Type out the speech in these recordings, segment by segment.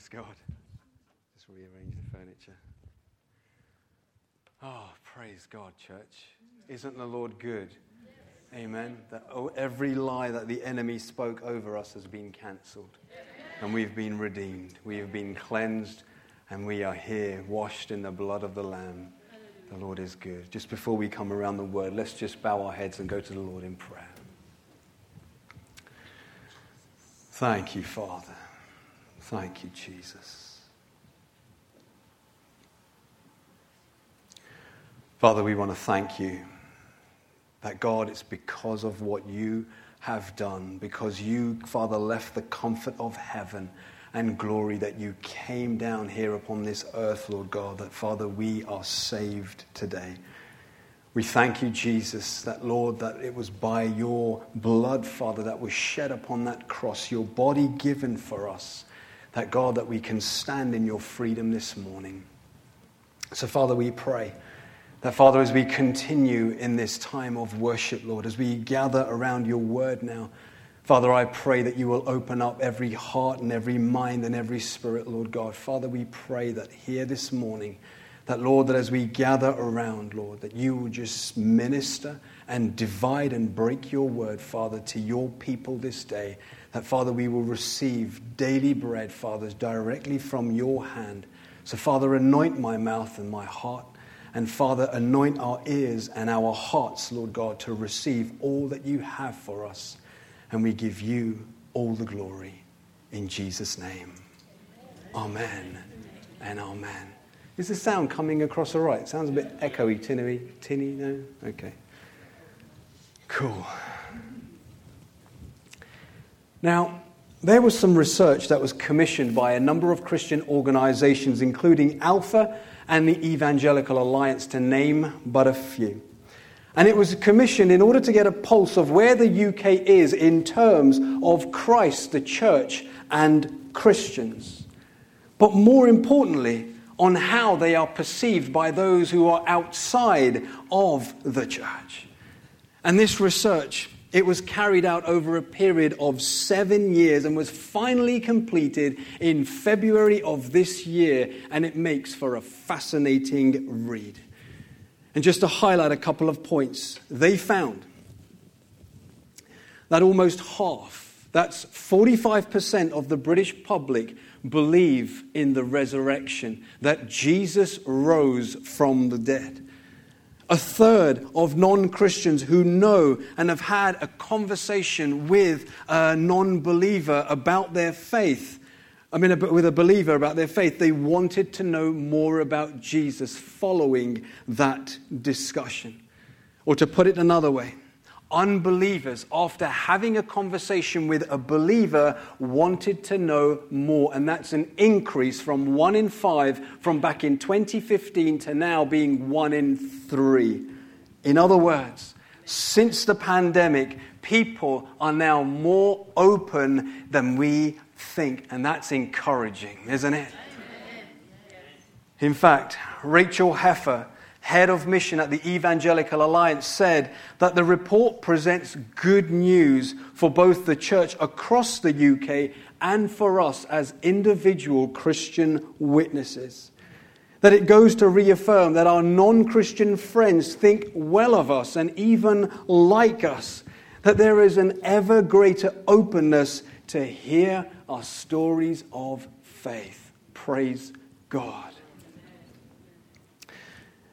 Praise God. Just rearrange the furniture. Oh, praise God, church. Isn't the Lord good? Amen. That oh, every lie that the enemy spoke over us has been cancelled. And we've been redeemed. We have been cleansed. And we are here, washed in the blood of the Lamb. The Lord is good. Just before we come around the word, let's just bow our heads and go to the Lord in prayer. Thank you, Father. Thank you, Jesus. Father, we want to thank you that, God, it's because of what you have done, because you, Father, left the comfort of heaven and glory that you came down here upon this earth, Lord God, that, Father, we are saved today. We thank you, Jesus, that, Lord, that it was by your blood, Father, that was shed upon that cross, your body given for us, that God, that we can stand in your freedom this morning. So, Father, we pray that, Father, as we continue in this time of worship, Lord, as we gather around your word now, Father, I pray that you will open up every heart and every mind and every spirit, Lord God. Father, we pray that here this morning, that, Lord, that as we gather around, Lord, that you will just minister and divide and break your word, Father, to your people this day that, Father, we will receive daily bread, Father, directly from your hand. So, Father, anoint my mouth and my heart. And, Father, anoint our ears and our hearts, Lord God, to receive all that you have for us. And we give you all the glory. In Jesus' name. Amen and amen. Is the sound coming across all right? Sounds a bit echoey, tinny, tinny, no? Okay. Cool. Now, there was some research that was commissioned by a number of Christian organizations, including Alpha and the Evangelical Alliance, to name but a few. And it was commissioned in order to get a pulse of where the UK is in terms of Christ, the church, and Christians. But more importantly, on how they are perceived by those who are outside of the church. And this research it was carried out over a period of seven years and was finally completed in February of this year, and it makes for a fascinating read. And just to highlight a couple of points, they found that almost half, that's 45% of the British public, believe in the resurrection, that Jesus rose from the dead a third of non Christians who know and have had a conversation with a non believer about their faith. I mean, with a believer about their faith, they wanted to know more about Jesus following that discussion. Or to put it another way, unbelievers, after having a conversation with a believer, wanted to know more. And that's an increase from one in five from back in 2015 to now being one in three. In other words, since the pandemic, people are now more open than we think. And that's encouraging, isn't it? In fact, Rachel Heffer head of mission at the Evangelical Alliance, said that the report presents good news for both the church across the UK and for us as individual Christian witnesses. That it goes to reaffirm that our non Christian friends think well of us and even like us. That there is an ever greater openness to hear our stories of faith. Praise God.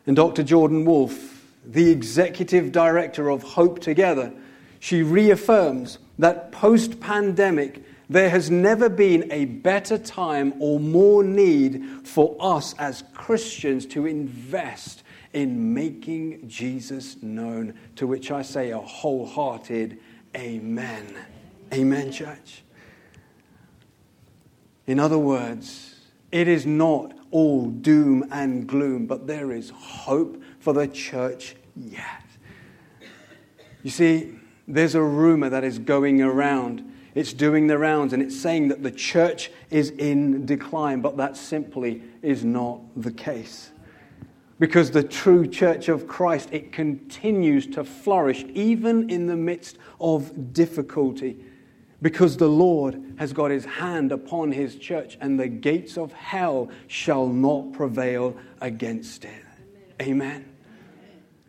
And Dr. Jordan Wolfe, the executive director of Hope Together, she reaffirms that post pandemic, there has never been a better time or more need for us as Christians to invest in making Jesus known. To which I say a wholehearted Amen. Amen, church. In other words, it is not all doom and gloom, but there is hope for the church yet. You see, there's a rumor that is going around. It's doing the rounds and it's saying that the church is in decline, but that simply is not the case. Because the true church of Christ, it continues to flourish even in the midst of difficulty. Because the Lord has got his hand upon his church, and the gates of hell shall not prevail against it. Amen.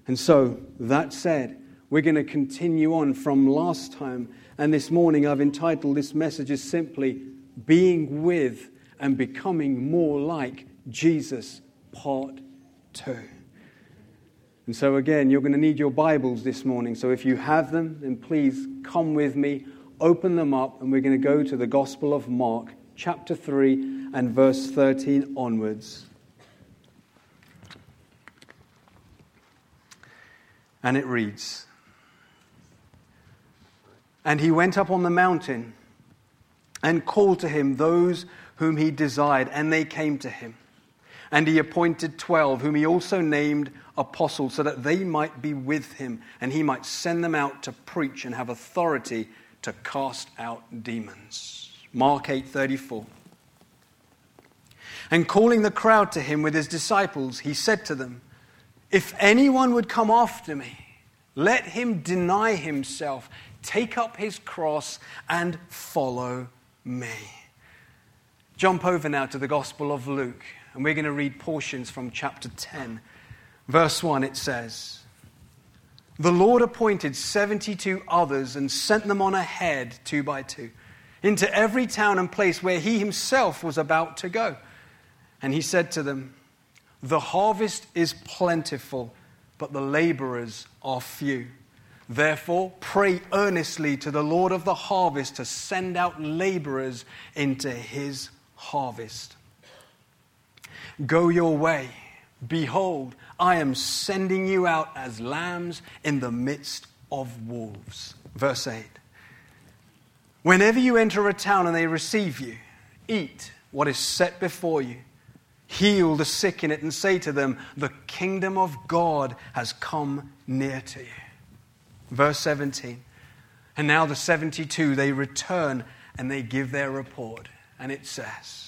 And so, that said, we're going to continue on from last time. And this morning, I've entitled this message simply Being with and Becoming More Like Jesus, Part 2. And so, again, you're going to need your Bibles this morning. So, if you have them, then please come with me open them up, and we're going to go to the Gospel of Mark, chapter 3, and verse 13 onwards. And it reads And he went up on the mountain and called to him those whom he desired, and they came to him. And he appointed twelve, whom he also named apostles, so that they might be with him, and he might send them out to preach and have authority to cast out demons. Mark 8:34. And calling the crowd to him with his disciples, he said to them, If anyone would come after me, let him deny himself, take up his cross, and follow me. Jump over now to the Gospel of Luke, and we're going to read portions from chapter 10. Verse 1, it says, the Lord appointed 72 others and sent them on ahead, two by two, into every town and place where he himself was about to go. And he said to them, The harvest is plentiful, but the laborers are few. Therefore, pray earnestly to the Lord of the harvest to send out laborers into his harvest. Go your way. Behold, I am sending you out as lambs in the midst of wolves. Verse 8. Whenever you enter a town and they receive you, eat what is set before you. Heal the sick in it and say to them, The kingdom of God has come near to you. Verse 17. And now the 72, they return and they give their report. And it says,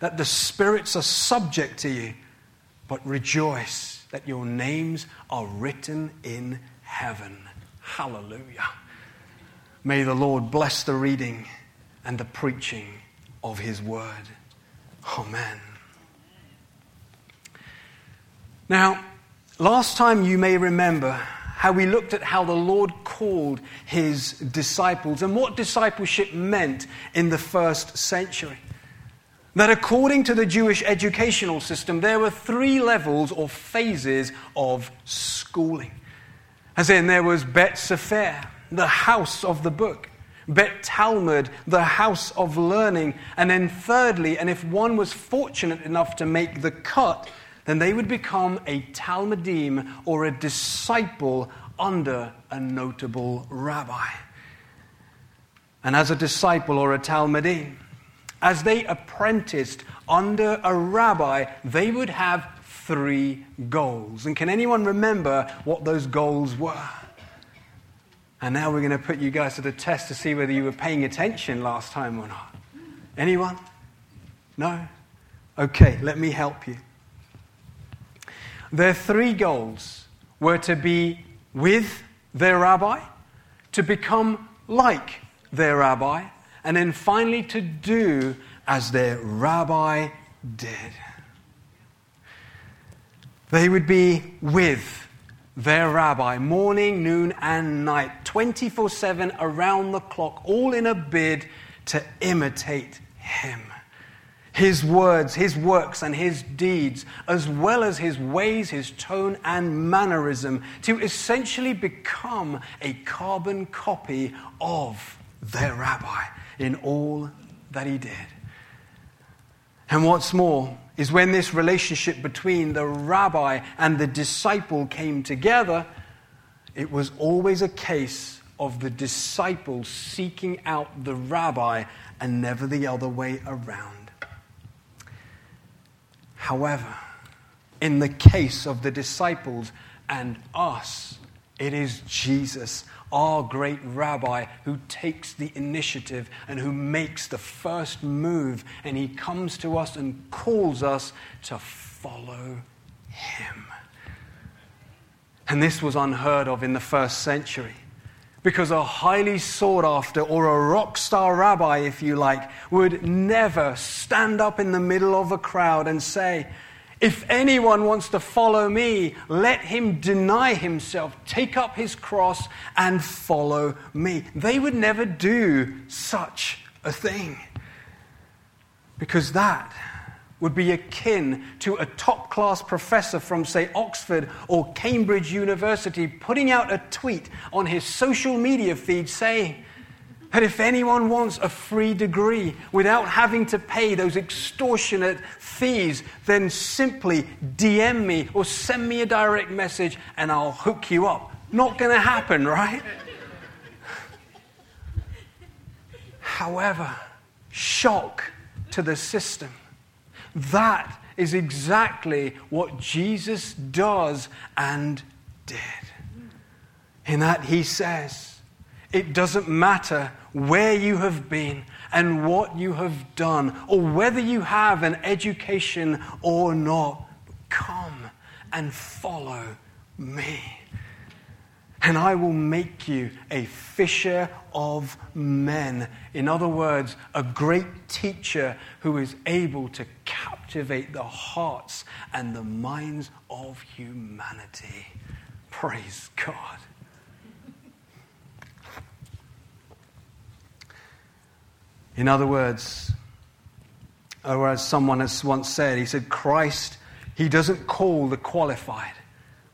that the spirits are subject to you, but rejoice that your names are written in heaven. Hallelujah. May the Lord bless the reading and the preaching of his word. Amen. Now, last time you may remember how we looked at how the Lord called his disciples and what discipleship meant in the first century that according to the Jewish educational system, there were three levels or phases of schooling. As in, there was Bet Sefer, the house of the book, Bet Talmud, the house of learning, and then thirdly, and if one was fortunate enough to make the cut, then they would become a Talmudim or a disciple under a notable rabbi. And as a disciple or a Talmudim, as they apprenticed under a rabbi, they would have three goals. And can anyone remember what those goals were? And now we're going to put you guys to the test to see whether you were paying attention last time or not. Anyone? No? Okay, let me help you. Their three goals were to be with their rabbi, to become like their rabbi, and then finally to do as their rabbi did. They would be with their rabbi morning, noon, and night, 24 7 around the clock, all in a bid to imitate him. His words, his works, and his deeds, as well as his ways, his tone, and mannerism, to essentially become a carbon copy of their rabbi in all that he did. And what's more is when this relationship between the rabbi and the disciple came together, it was always a case of the disciple seeking out the rabbi and never the other way around. However, in the case of the disciples and us, it is Jesus, our great rabbi, who takes the initiative and who makes the first move. And he comes to us and calls us to follow him. And this was unheard of in the first century. Because a highly sought after or a rock star rabbi, if you like, would never stand up in the middle of a crowd and say, if anyone wants to follow me, let him deny himself, take up his cross, and follow me. They would never do such a thing. Because that would be akin to a top class professor from, say, Oxford or Cambridge University putting out a tweet on his social media feed saying, that if anyone wants a free degree without having to pay those extortionate fees, then simply DM me or send me a direct message and I'll hook you up. Not going to happen, right? However, shock to the system. That is exactly what Jesus does and did. In that he says, it doesn't matter where you have been and what you have done, or whether you have an education or not. Come and follow me. And I will make you a fisher of men. In other words, a great teacher who is able to captivate the hearts and the minds of humanity. Praise God. In other words, or as someone has once said, he said, Christ, he doesn't call the qualified,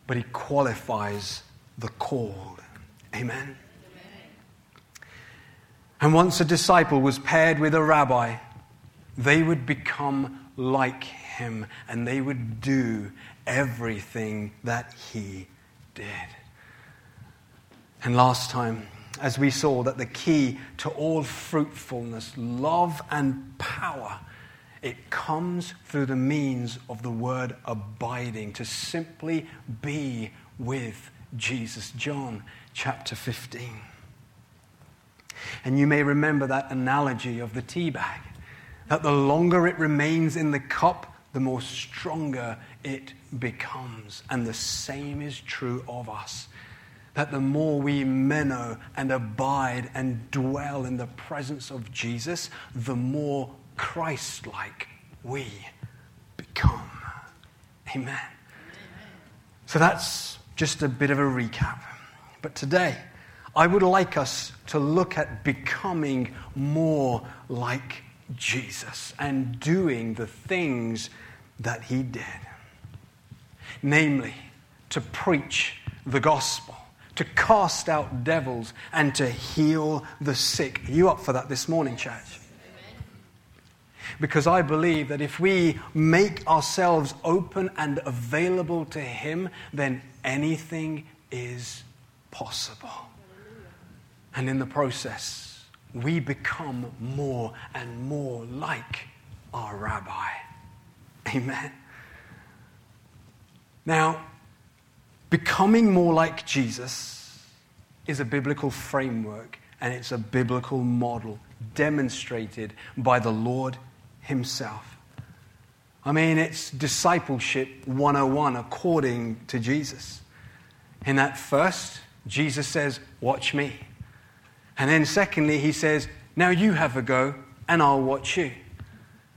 but he qualifies the called. Amen. Amen. And once a disciple was paired with a rabbi, they would become like him and they would do everything that he did. And last time, as we saw that the key to all fruitfulness, love, and power, it comes through the means of the word abiding, to simply be with Jesus. John chapter 15. And you may remember that analogy of the tea bag, that the longer it remains in the cup, the more stronger it becomes. And the same is true of us that the more we minnow and abide and dwell in the presence of Jesus, the more Christ like we become. Amen. So that's just a bit of a recap. But today, I would like us to look at becoming more like Jesus and doing the things that he did. Namely, to preach the gospel to cast out devils, and to heal the sick. Are you up for that this morning, church? Because I believe that if we make ourselves open and available to Him, then anything is possible. And in the process, we become more and more like our rabbi. Amen. Now, Becoming more like Jesus is a biblical framework and it's a biblical model demonstrated by the Lord Himself. I mean, it's discipleship 101 according to Jesus. In that first, Jesus says, Watch me. And then, secondly, he says, Now you have a go, and I'll watch you.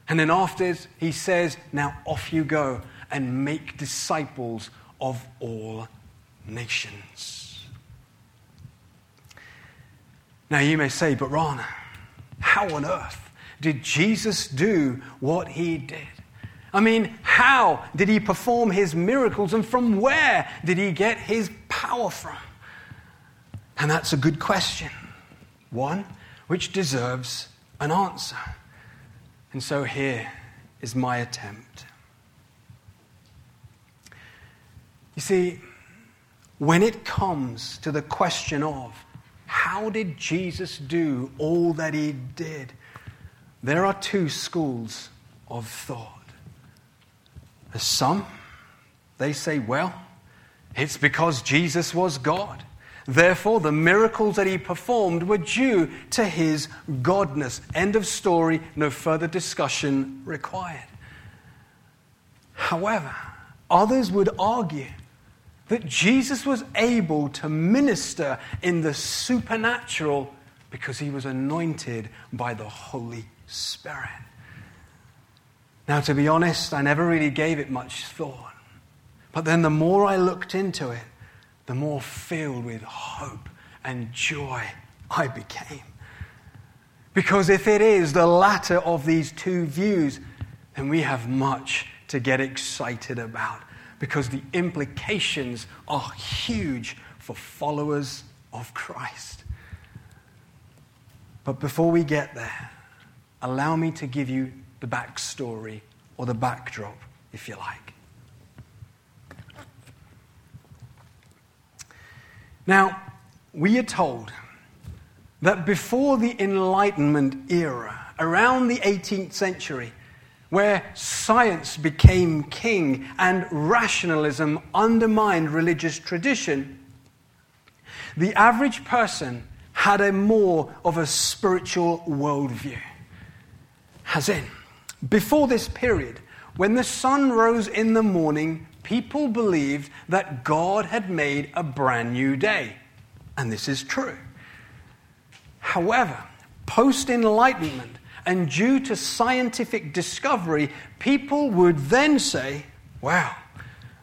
And then, after, he says, Now off you go and make disciples of all nations. Now you may say, but Ron, how on earth did Jesus do what he did? I mean, how did he perform his miracles and from where did he get his power from? And that's a good question. One which deserves an answer. And so here is my attempt. You see, when it comes to the question of how did Jesus do all that he did? There are two schools of thought. Some, they say, well, it's because Jesus was God. Therefore, the miracles that he performed were due to his godness. End of story, no further discussion required. However, others would argue that Jesus was able to minister in the supernatural because he was anointed by the Holy Spirit. Now, to be honest, I never really gave it much thought. But then the more I looked into it, the more filled with hope and joy I became. Because if it is the latter of these two views, then we have much to get excited about because the implications are huge for followers of Christ. But before we get there, allow me to give you the backstory or the backdrop, if you like. Now, we are told that before the Enlightenment era, around the 18th century, where science became king and rationalism undermined religious tradition, the average person had a more of a spiritual worldview. As in, before this period, when the sun rose in the morning, people believed that God had made a brand new day. And this is true. However, post Enlightenment and due to scientific discovery, people would then say, wow,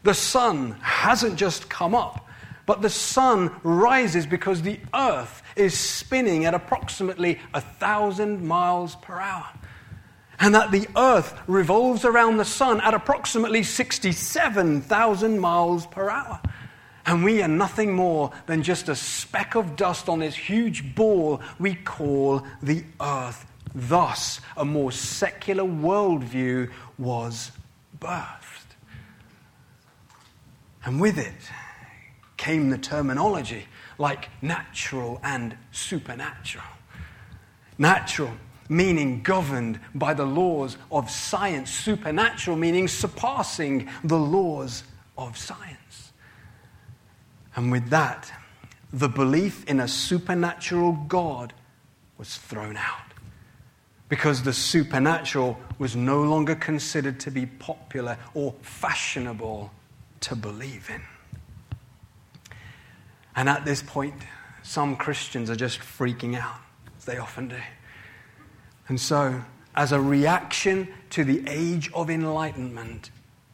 the sun hasn't just come up, but the sun rises because the earth is spinning at approximately a thousand miles per hour and that the earth revolves around the sun at approximately 67,000 miles per hour. And we are nothing more than just a speck of dust on this huge ball we call the earth. Thus, a more secular worldview was birthed. And with it came the terminology like natural and supernatural. Natural meaning governed by the laws of science, supernatural, meaning surpassing the laws of science. And with that, the belief in a supernatural God was thrown out because the supernatural was no longer considered to be popular or fashionable to believe in. And at this point, some Christians are just freaking out, as they often do. And so, as a reaction to the age of enlightenment,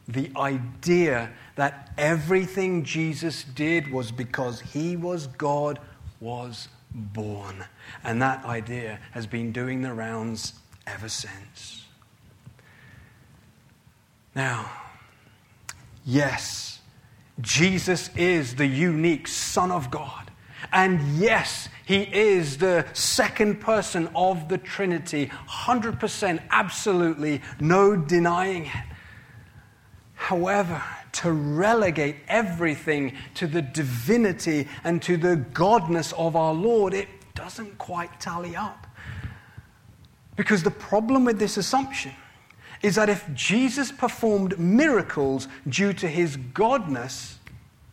the idea that everything Jesus did was because he was God was born. And that idea has been doing the rounds ever since. Now, yes, Jesus is the unique Son of God. And yes, he is the second person of the Trinity. 100%, absolutely, no denying it. However, to relegate everything to the divinity and to the godness of our Lord, it doesn't quite tally up. Because the problem with this assumption is that if Jesus performed miracles due to his godness,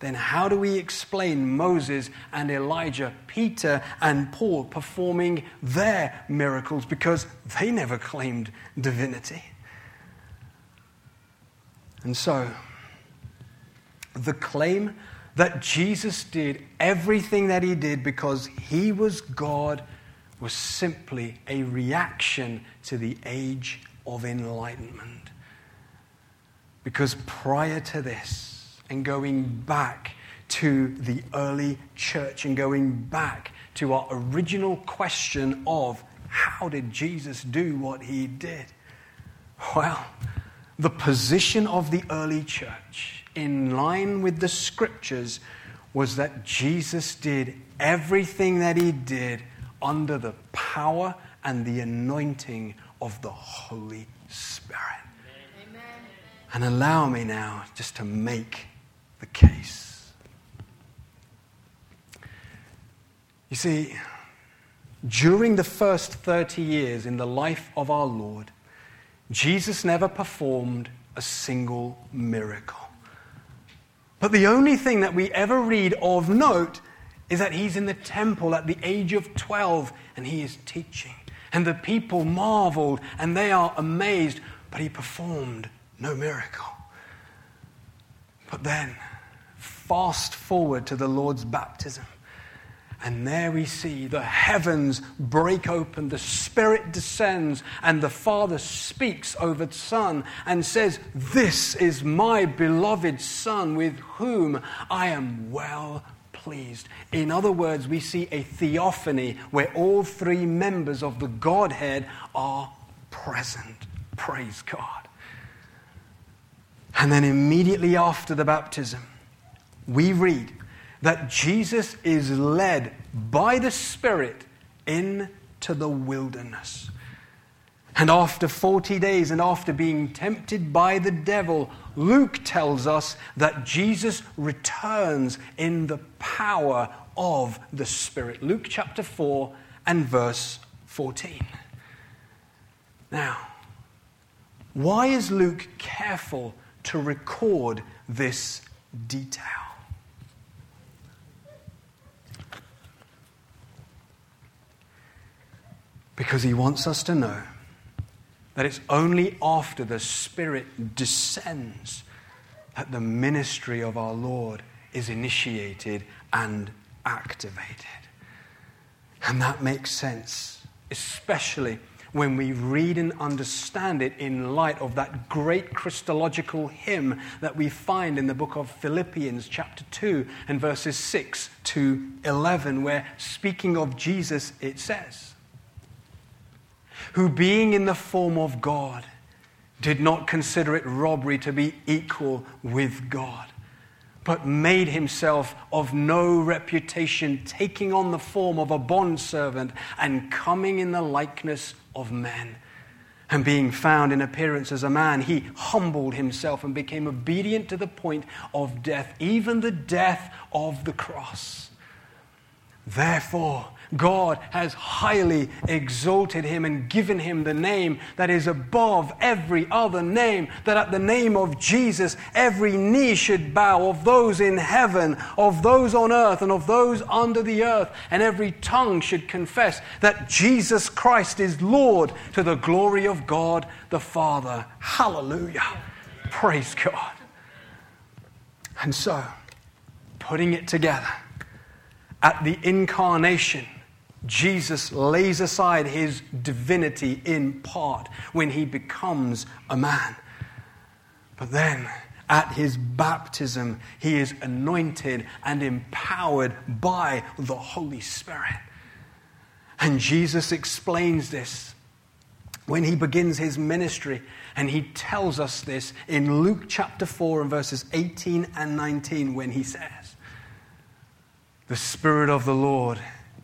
then how do we explain Moses and Elijah, Peter and Paul performing their miracles because they never claimed divinity? And so, the claim that Jesus did everything that he did because he was God was simply a reaction to the age of enlightenment. Because prior to this, and going back to the early church and going back to our original question of how did Jesus do what he did? Well, the position of the early church, in line with the scriptures, was that Jesus did everything that he did under the power and the anointing of the Holy Spirit. Amen. And allow me now just to make the case. You see, during the first 30 years in the life of our Lord, Jesus never performed a single miracle. But the only thing that we ever read of note is that he's in the temple at the age of 12 and he is teaching. And the people marveled and they are amazed, but he performed no miracle. But then, fast forward to the Lord's baptism. And there we see the heavens break open, the Spirit descends, and the Father speaks over the Son and says, This is my beloved Son with whom I am well pleased. In other words, we see a theophany where all three members of the Godhead are present. Praise God. And then immediately after the baptism, we read that Jesus is led by the Spirit into the wilderness. And after 40 days and after being tempted by the devil, Luke tells us that Jesus returns in the power of the Spirit. Luke chapter 4 and verse 14. Now, why is Luke careful to record this detail? Because he wants us to know that it's only after the Spirit descends that the ministry of our Lord is initiated and activated. And that makes sense, especially when we read and understand it in light of that great Christological hymn that we find in the book of Philippians, chapter 2, and verses 6 to 11, where speaking of Jesus, it says, who, being in the form of God, did not consider it robbery to be equal with God, but made himself of no reputation, taking on the form of a bondservant and coming in the likeness of men. And being found in appearance as a man, he humbled himself and became obedient to the point of death, even the death of the cross. Therefore, God has highly exalted him and given him the name that is above every other name, that at the name of Jesus every knee should bow of those in heaven, of those on earth, and of those under the earth, and every tongue should confess that Jesus Christ is Lord to the glory of God the Father. Hallelujah. Praise God. And so, putting it together, at the incarnation, Jesus lays aside his divinity in part when he becomes a man. But then, at his baptism, he is anointed and empowered by the Holy Spirit. And Jesus explains this when he begins his ministry, and he tells us this in Luke chapter 4 and verses 18 and 19 when he says, The Spirit of the Lord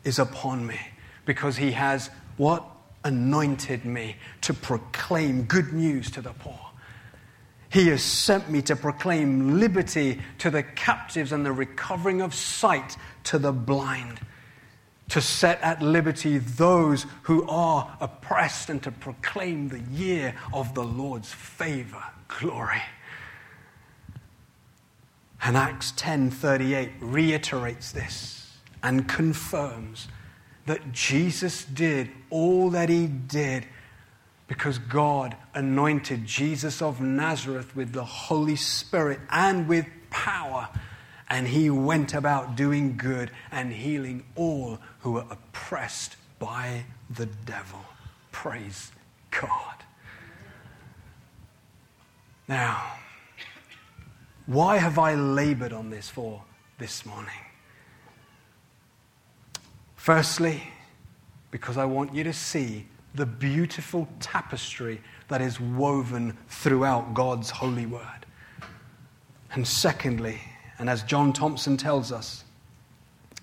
is upon me because he has what? Anointed me to proclaim good news to the poor. He has sent me to proclaim liberty to the captives and the recovering of sight to the blind, to set at liberty those who are oppressed, and to proclaim the year of the Lord's favor. Glory. And Acts 10:38 reiterates this and confirms that Jesus did all that he did because God anointed Jesus of Nazareth with the Holy Spirit and with power. And he went about doing good and healing all who were oppressed by the devil. Praise God. Now, why have I labored on this for this morning? Firstly, because I want you to see the beautiful tapestry that is woven throughout God's holy word. And secondly, and as John Thompson tells us,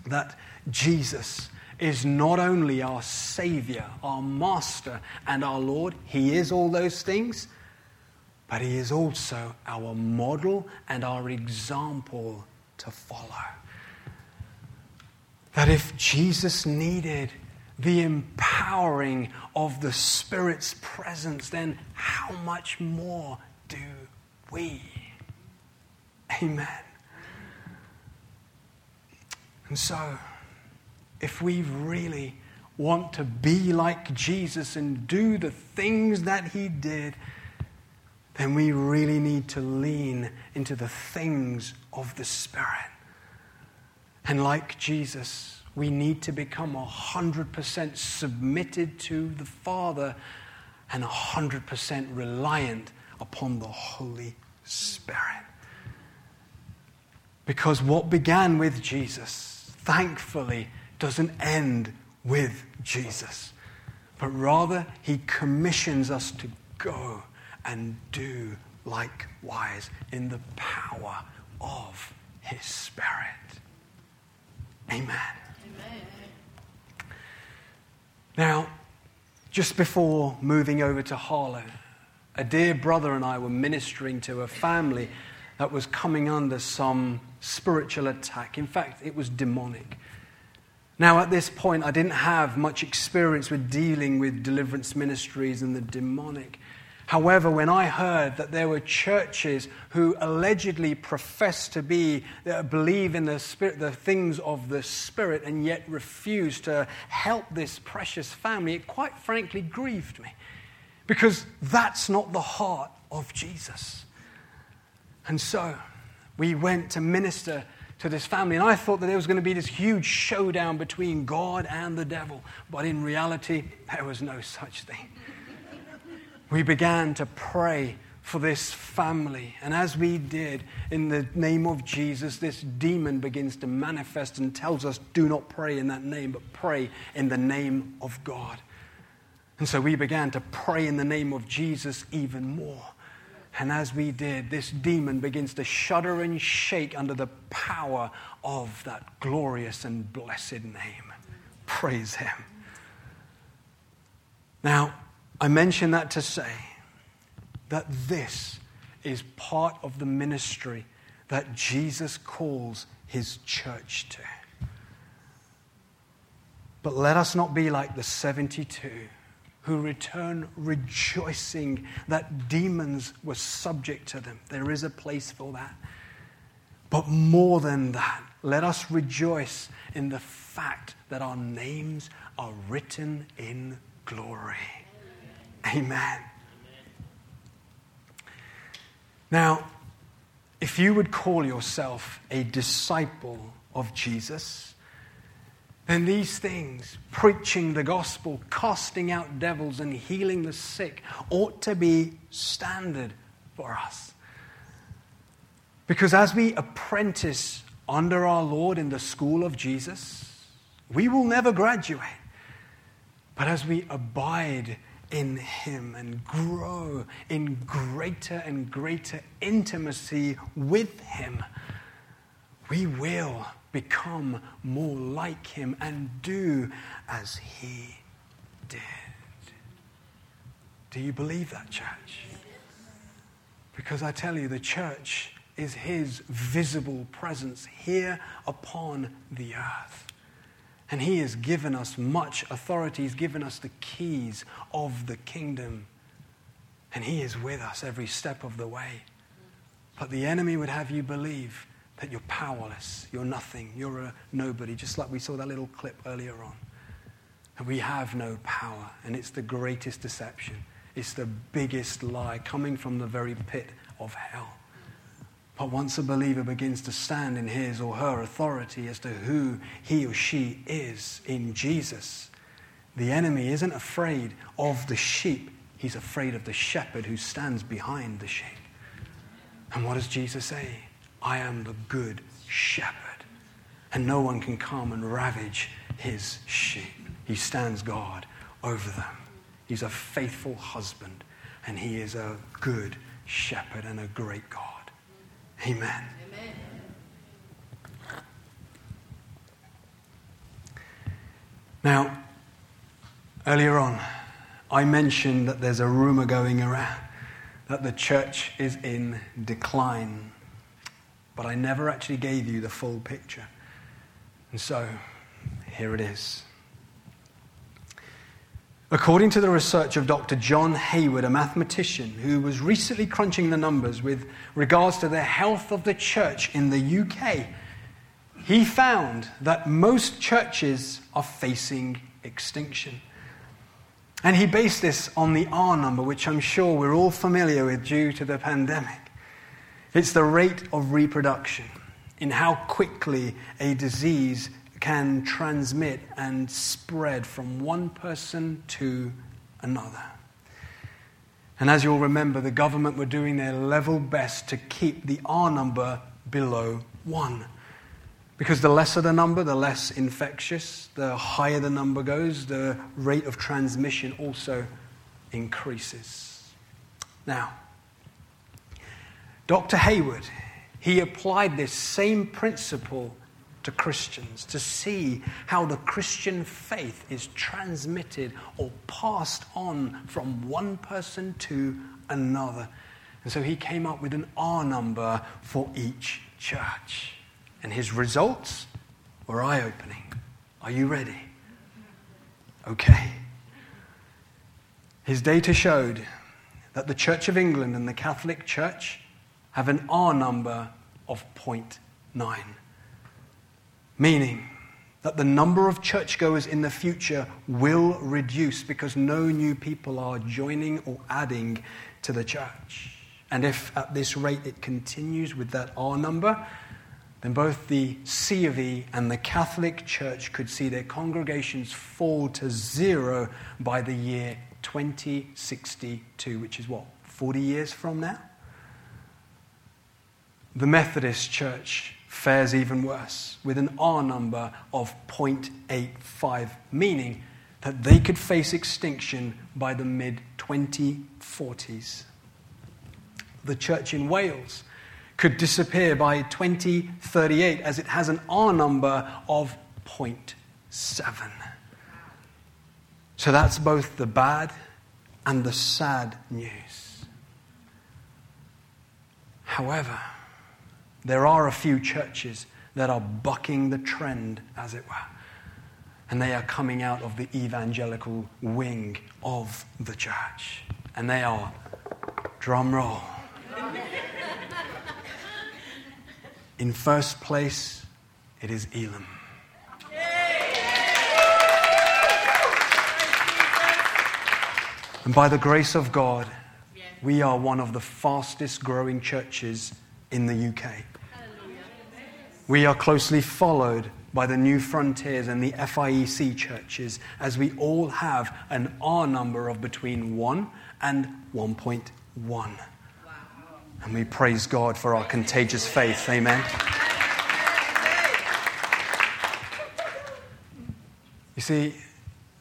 that Jesus is not only our Savior, our Master, and our Lord, He is all those things, but He is also our model and our example to follow. That if Jesus needed the empowering of the Spirit's presence, then how much more do we? Amen. And so, if we really want to be like Jesus and do the things that he did, then we really need to lean into the things of the Spirit. And like Jesus, we need to become 100% submitted to the Father and 100% reliant upon the Holy Spirit. Because what began with Jesus, thankfully, doesn't end with Jesus, but rather he commissions us to go and do likewise in the power of his Spirit. Amen. Amen. Now, just before moving over to Harlow, a dear brother and I were ministering to a family that was coming under some spiritual attack. In fact, it was demonic. Now, at this point, I didn't have much experience with dealing with deliverance ministries and the demonic. However, when I heard that there were churches who allegedly profess to be, uh, believe in the, spirit, the things of the Spirit, and yet refuse to help this precious family, it quite frankly grieved me. Because that's not the heart of Jesus. And so we went to minister to this family. And I thought that there was going to be this huge showdown between God and the devil. But in reality, there was no such thing. We began to pray for this family. And as we did, in the name of Jesus, this demon begins to manifest and tells us, do not pray in that name, but pray in the name of God. And so we began to pray in the name of Jesus even more. And as we did, this demon begins to shudder and shake under the power of that glorious and blessed name. Praise Him. Now, I mention that to say that this is part of the ministry that Jesus calls His church to. But let us not be like the 72 who return rejoicing that demons were subject to them. There is a place for that. But more than that, let us rejoice in the fact that our names are written in glory. Amen. Now, if you would call yourself a disciple of Jesus, then these things, preaching the gospel, casting out devils, and healing the sick, ought to be standard for us. Because as we apprentice under our Lord in the school of Jesus, we will never graduate. But as we abide in Him and grow in greater and greater intimacy with Him, we will become more like him and do as he did. Do you believe that, church? Because I tell you, the church is his visible presence here upon the earth. And he has given us much authority, he's given us the keys of the kingdom. And he is with us every step of the way. But the enemy would have you believe that you're powerless, you're nothing, you're a nobody, just like we saw that little clip earlier on. And we have no power, and it's the greatest deception. It's the biggest lie coming from the very pit of hell. But once a believer begins to stand in his or her authority as to who he or she is in Jesus, the enemy isn't afraid of the sheep, he's afraid of the shepherd who stands behind the sheep. And what does Jesus say? I am the good shepherd, and no one can come and ravage his sheep. He stands guard over them. He's a faithful husband, and he is a good shepherd and a great God. Amen. Amen. Now, earlier on, I mentioned that there's a rumor going around that the church is in decline but I never actually gave you the full picture. And so, here it is. According to the research of Dr. John Hayward, a mathematician who was recently crunching the numbers with regards to the health of the church in the UK, he found that most churches are facing extinction. And he based this on the R number, which I'm sure we're all familiar with due to the pandemic. It's the rate of reproduction, in how quickly a disease can transmit and spread from one person to another. And as you'll remember, the government were doing their level best to keep the R number below one. Because the lesser the number, the less infectious, the higher the number goes, the rate of transmission also increases. Now, Dr. Hayward, he applied this same principle to Christians to see how the Christian faith is transmitted or passed on from one person to another. And so he came up with an R number for each church. And his results were eye opening. Are you ready? Okay. His data showed that the Church of England and the Catholic Church have an R number of 0.9 meaning that the number of churchgoers in the future will reduce because no new people are joining or adding to the church. And if at this rate it continues with that R number, then both the C of E and the Catholic Church could see their congregations fall to zero by the year 2062, which is what, 40 years from now? The Methodist Church fares even worse, with an R number of 0.85, meaning that they could face extinction by the mid 2040s. The church in Wales could disappear by 2038 as it has an R number of 0.7. So that's both the bad and the sad news. However, there are a few churches that are bucking the trend, as it were. And they are coming out of the evangelical wing of the church. And they are, drum roll. In first place, it is Elim. And by the grace of God, we are one of the fastest growing churches in the UK. We are closely followed by the New Frontiers and the FIEC churches, as we all have an R number of between 1 and 1.1. And we praise God for our contagious faith. Amen. You see,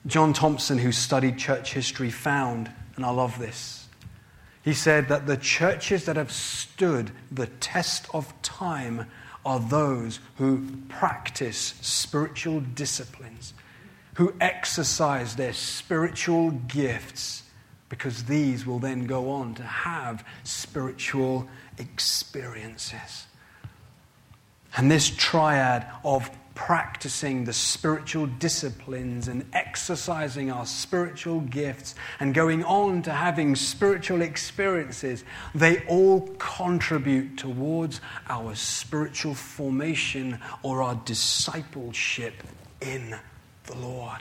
John Thompson, who studied church history, found, and I love this, he said that the churches that have stood the test of time are those who practice spiritual disciplines, who exercise their spiritual gifts, because these will then go on to have spiritual experiences. And this triad of practicing the spiritual disciplines and exercising our spiritual gifts and going on to having spiritual experiences, they all contribute towards our spiritual formation or our discipleship in the Lord.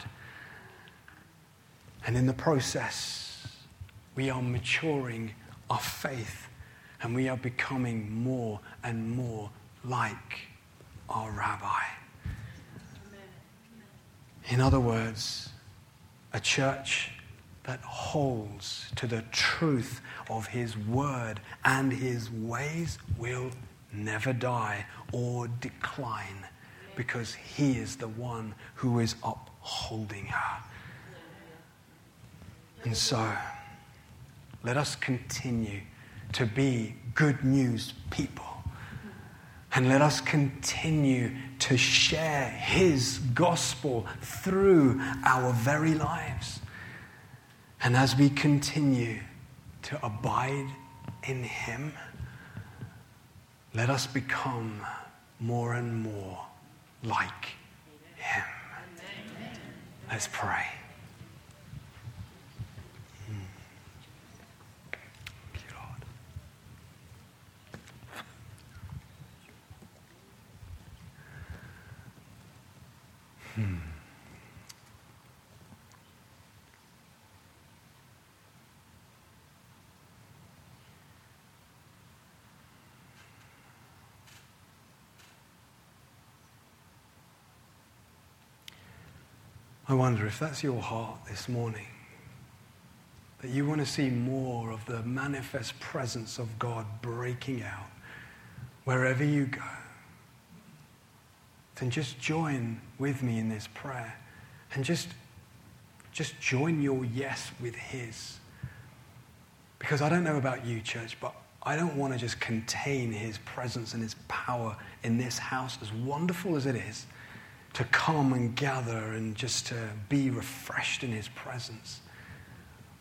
And in the process, we are maturing our faith and we are becoming more and more like our rabbi. In other words, a church that holds to the truth of his word and his ways will never die or decline because he is the one who is upholding her. And so, let us continue to be good news people and let us continue to share His gospel through our very lives. And as we continue to abide in Him, let us become more and more like Him. Let's pray. I wonder if that's your heart this morning. That you want to see more of the manifest presence of God breaking out wherever you go. Then just join with me in this prayer and just, just join your yes with His. Because I don't know about you, church, but I don't want to just contain His presence and His power in this house, as wonderful as it is to come and gather and just to be refreshed in his presence.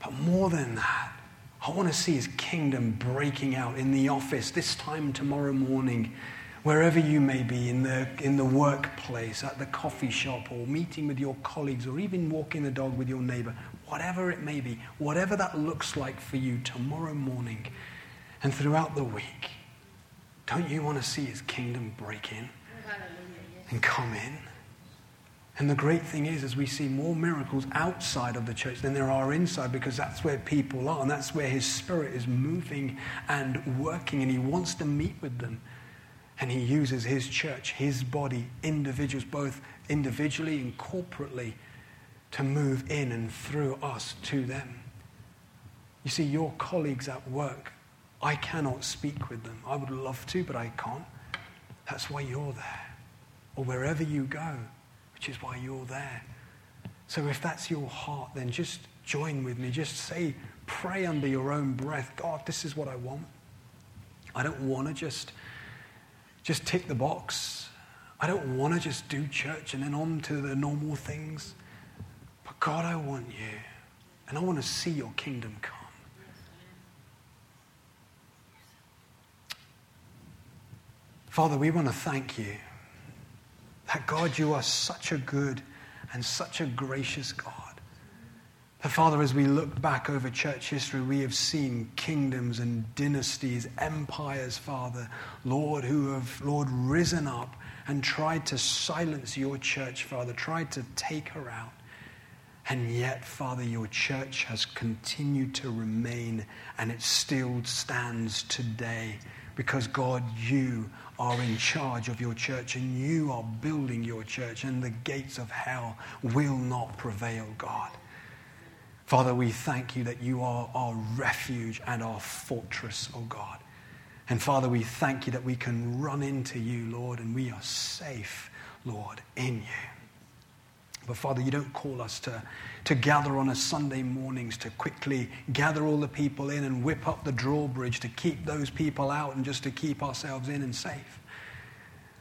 But more than that, I want to see his kingdom breaking out in the office this time tomorrow morning, wherever you may be, in the, in the workplace, at the coffee shop, or meeting with your colleagues, or even walking the dog with your neighbor, whatever it may be, whatever that looks like for you tomorrow morning and throughout the week. Don't you want to see his kingdom break in and come in? And the great thing is, as we see more miracles outside of the church than there are inside, because that's where people are, and that's where His Spirit is moving and working, and He wants to meet with them. And He uses His church, His body, individuals, both individually and corporately, to move in and through us to them. You see, your colleagues at work, I cannot speak with them. I would love to, but I can't. That's why you're there. Or wherever you go which is why you're there. So if that's your heart, then just join with me. Just say, pray under your own breath God, this is what I want. I don't want to just, just tick the box. I don't want to just do church and then on to the normal things. But God, I want you. And I want to see your kingdom come. Father, we want to thank you that God, you are such a good and such a gracious God. That, Father, as we look back over church history, we have seen kingdoms and dynasties, empires, Father, Lord, who have, Lord, risen up and tried to silence your church, Father, tried to take her out. And yet, Father, your church has continued to remain and it still stands today because, God, you are in charge of your church and you are building your church, and the gates of hell will not prevail, God. Father, we thank you that you are our refuge and our fortress, oh God. And Father, we thank you that we can run into you, Lord, and we are safe, Lord, in you. But Father, you don't call us to, to gather on a Sunday mornings to quickly gather all the people in and whip up the drawbridge to keep those people out and just to keep ourselves in and safe.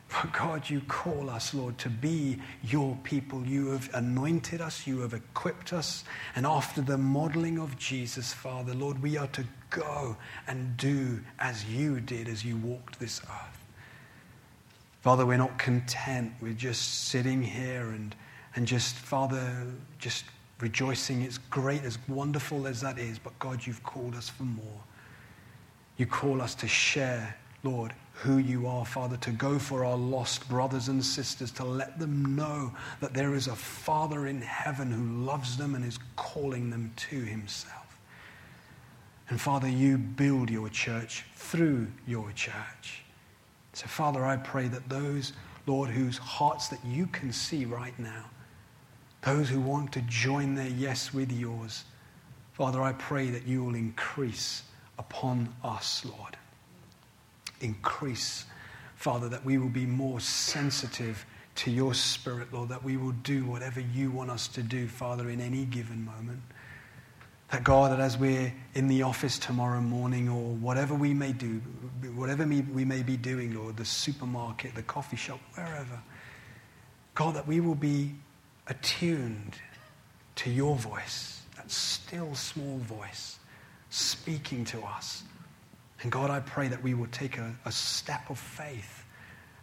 But God, you call us, Lord, to be your people. You have anointed us, you have equipped us, and after the modeling of Jesus, Father, Lord, we are to go and do as you did as you walked this earth. Father, we're not content with just sitting here and and just, Father, just rejoicing. It's great, as wonderful as that is, but God, you've called us for more. You call us to share, Lord, who you are, Father, to go for our lost brothers and sisters, to let them know that there is a Father in heaven who loves them and is calling them to himself. And Father, you build your church through your church. So, Father, I pray that those, Lord, whose hearts that you can see right now, those who want to join their yes with yours, Father, I pray that you will increase upon us, Lord. Increase, Father, that we will be more sensitive to your spirit, Lord, that we will do whatever you want us to do, Father, in any given moment. That God, that as we're in the office tomorrow morning or whatever we may do, whatever we may be doing, Lord, the supermarket, the coffee shop, wherever, God, that we will be attuned to your voice, that still small voice speaking to us. And God, I pray that we will take a, a step of faith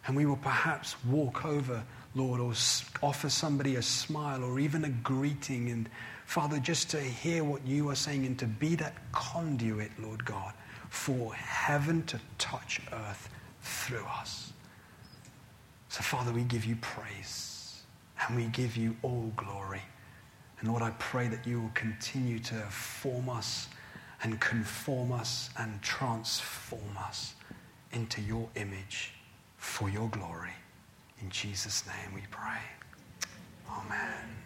and we will perhaps walk over, Lord, or offer somebody a smile or even a greeting. And Father, just to hear what you are saying and to be that conduit, Lord God, for heaven to touch earth through us. So, Father, we give you praise. And we give you all glory. And Lord, I pray that you will continue to form us and conform us and transform us into your image for your glory. In Jesus' name we pray. Amen.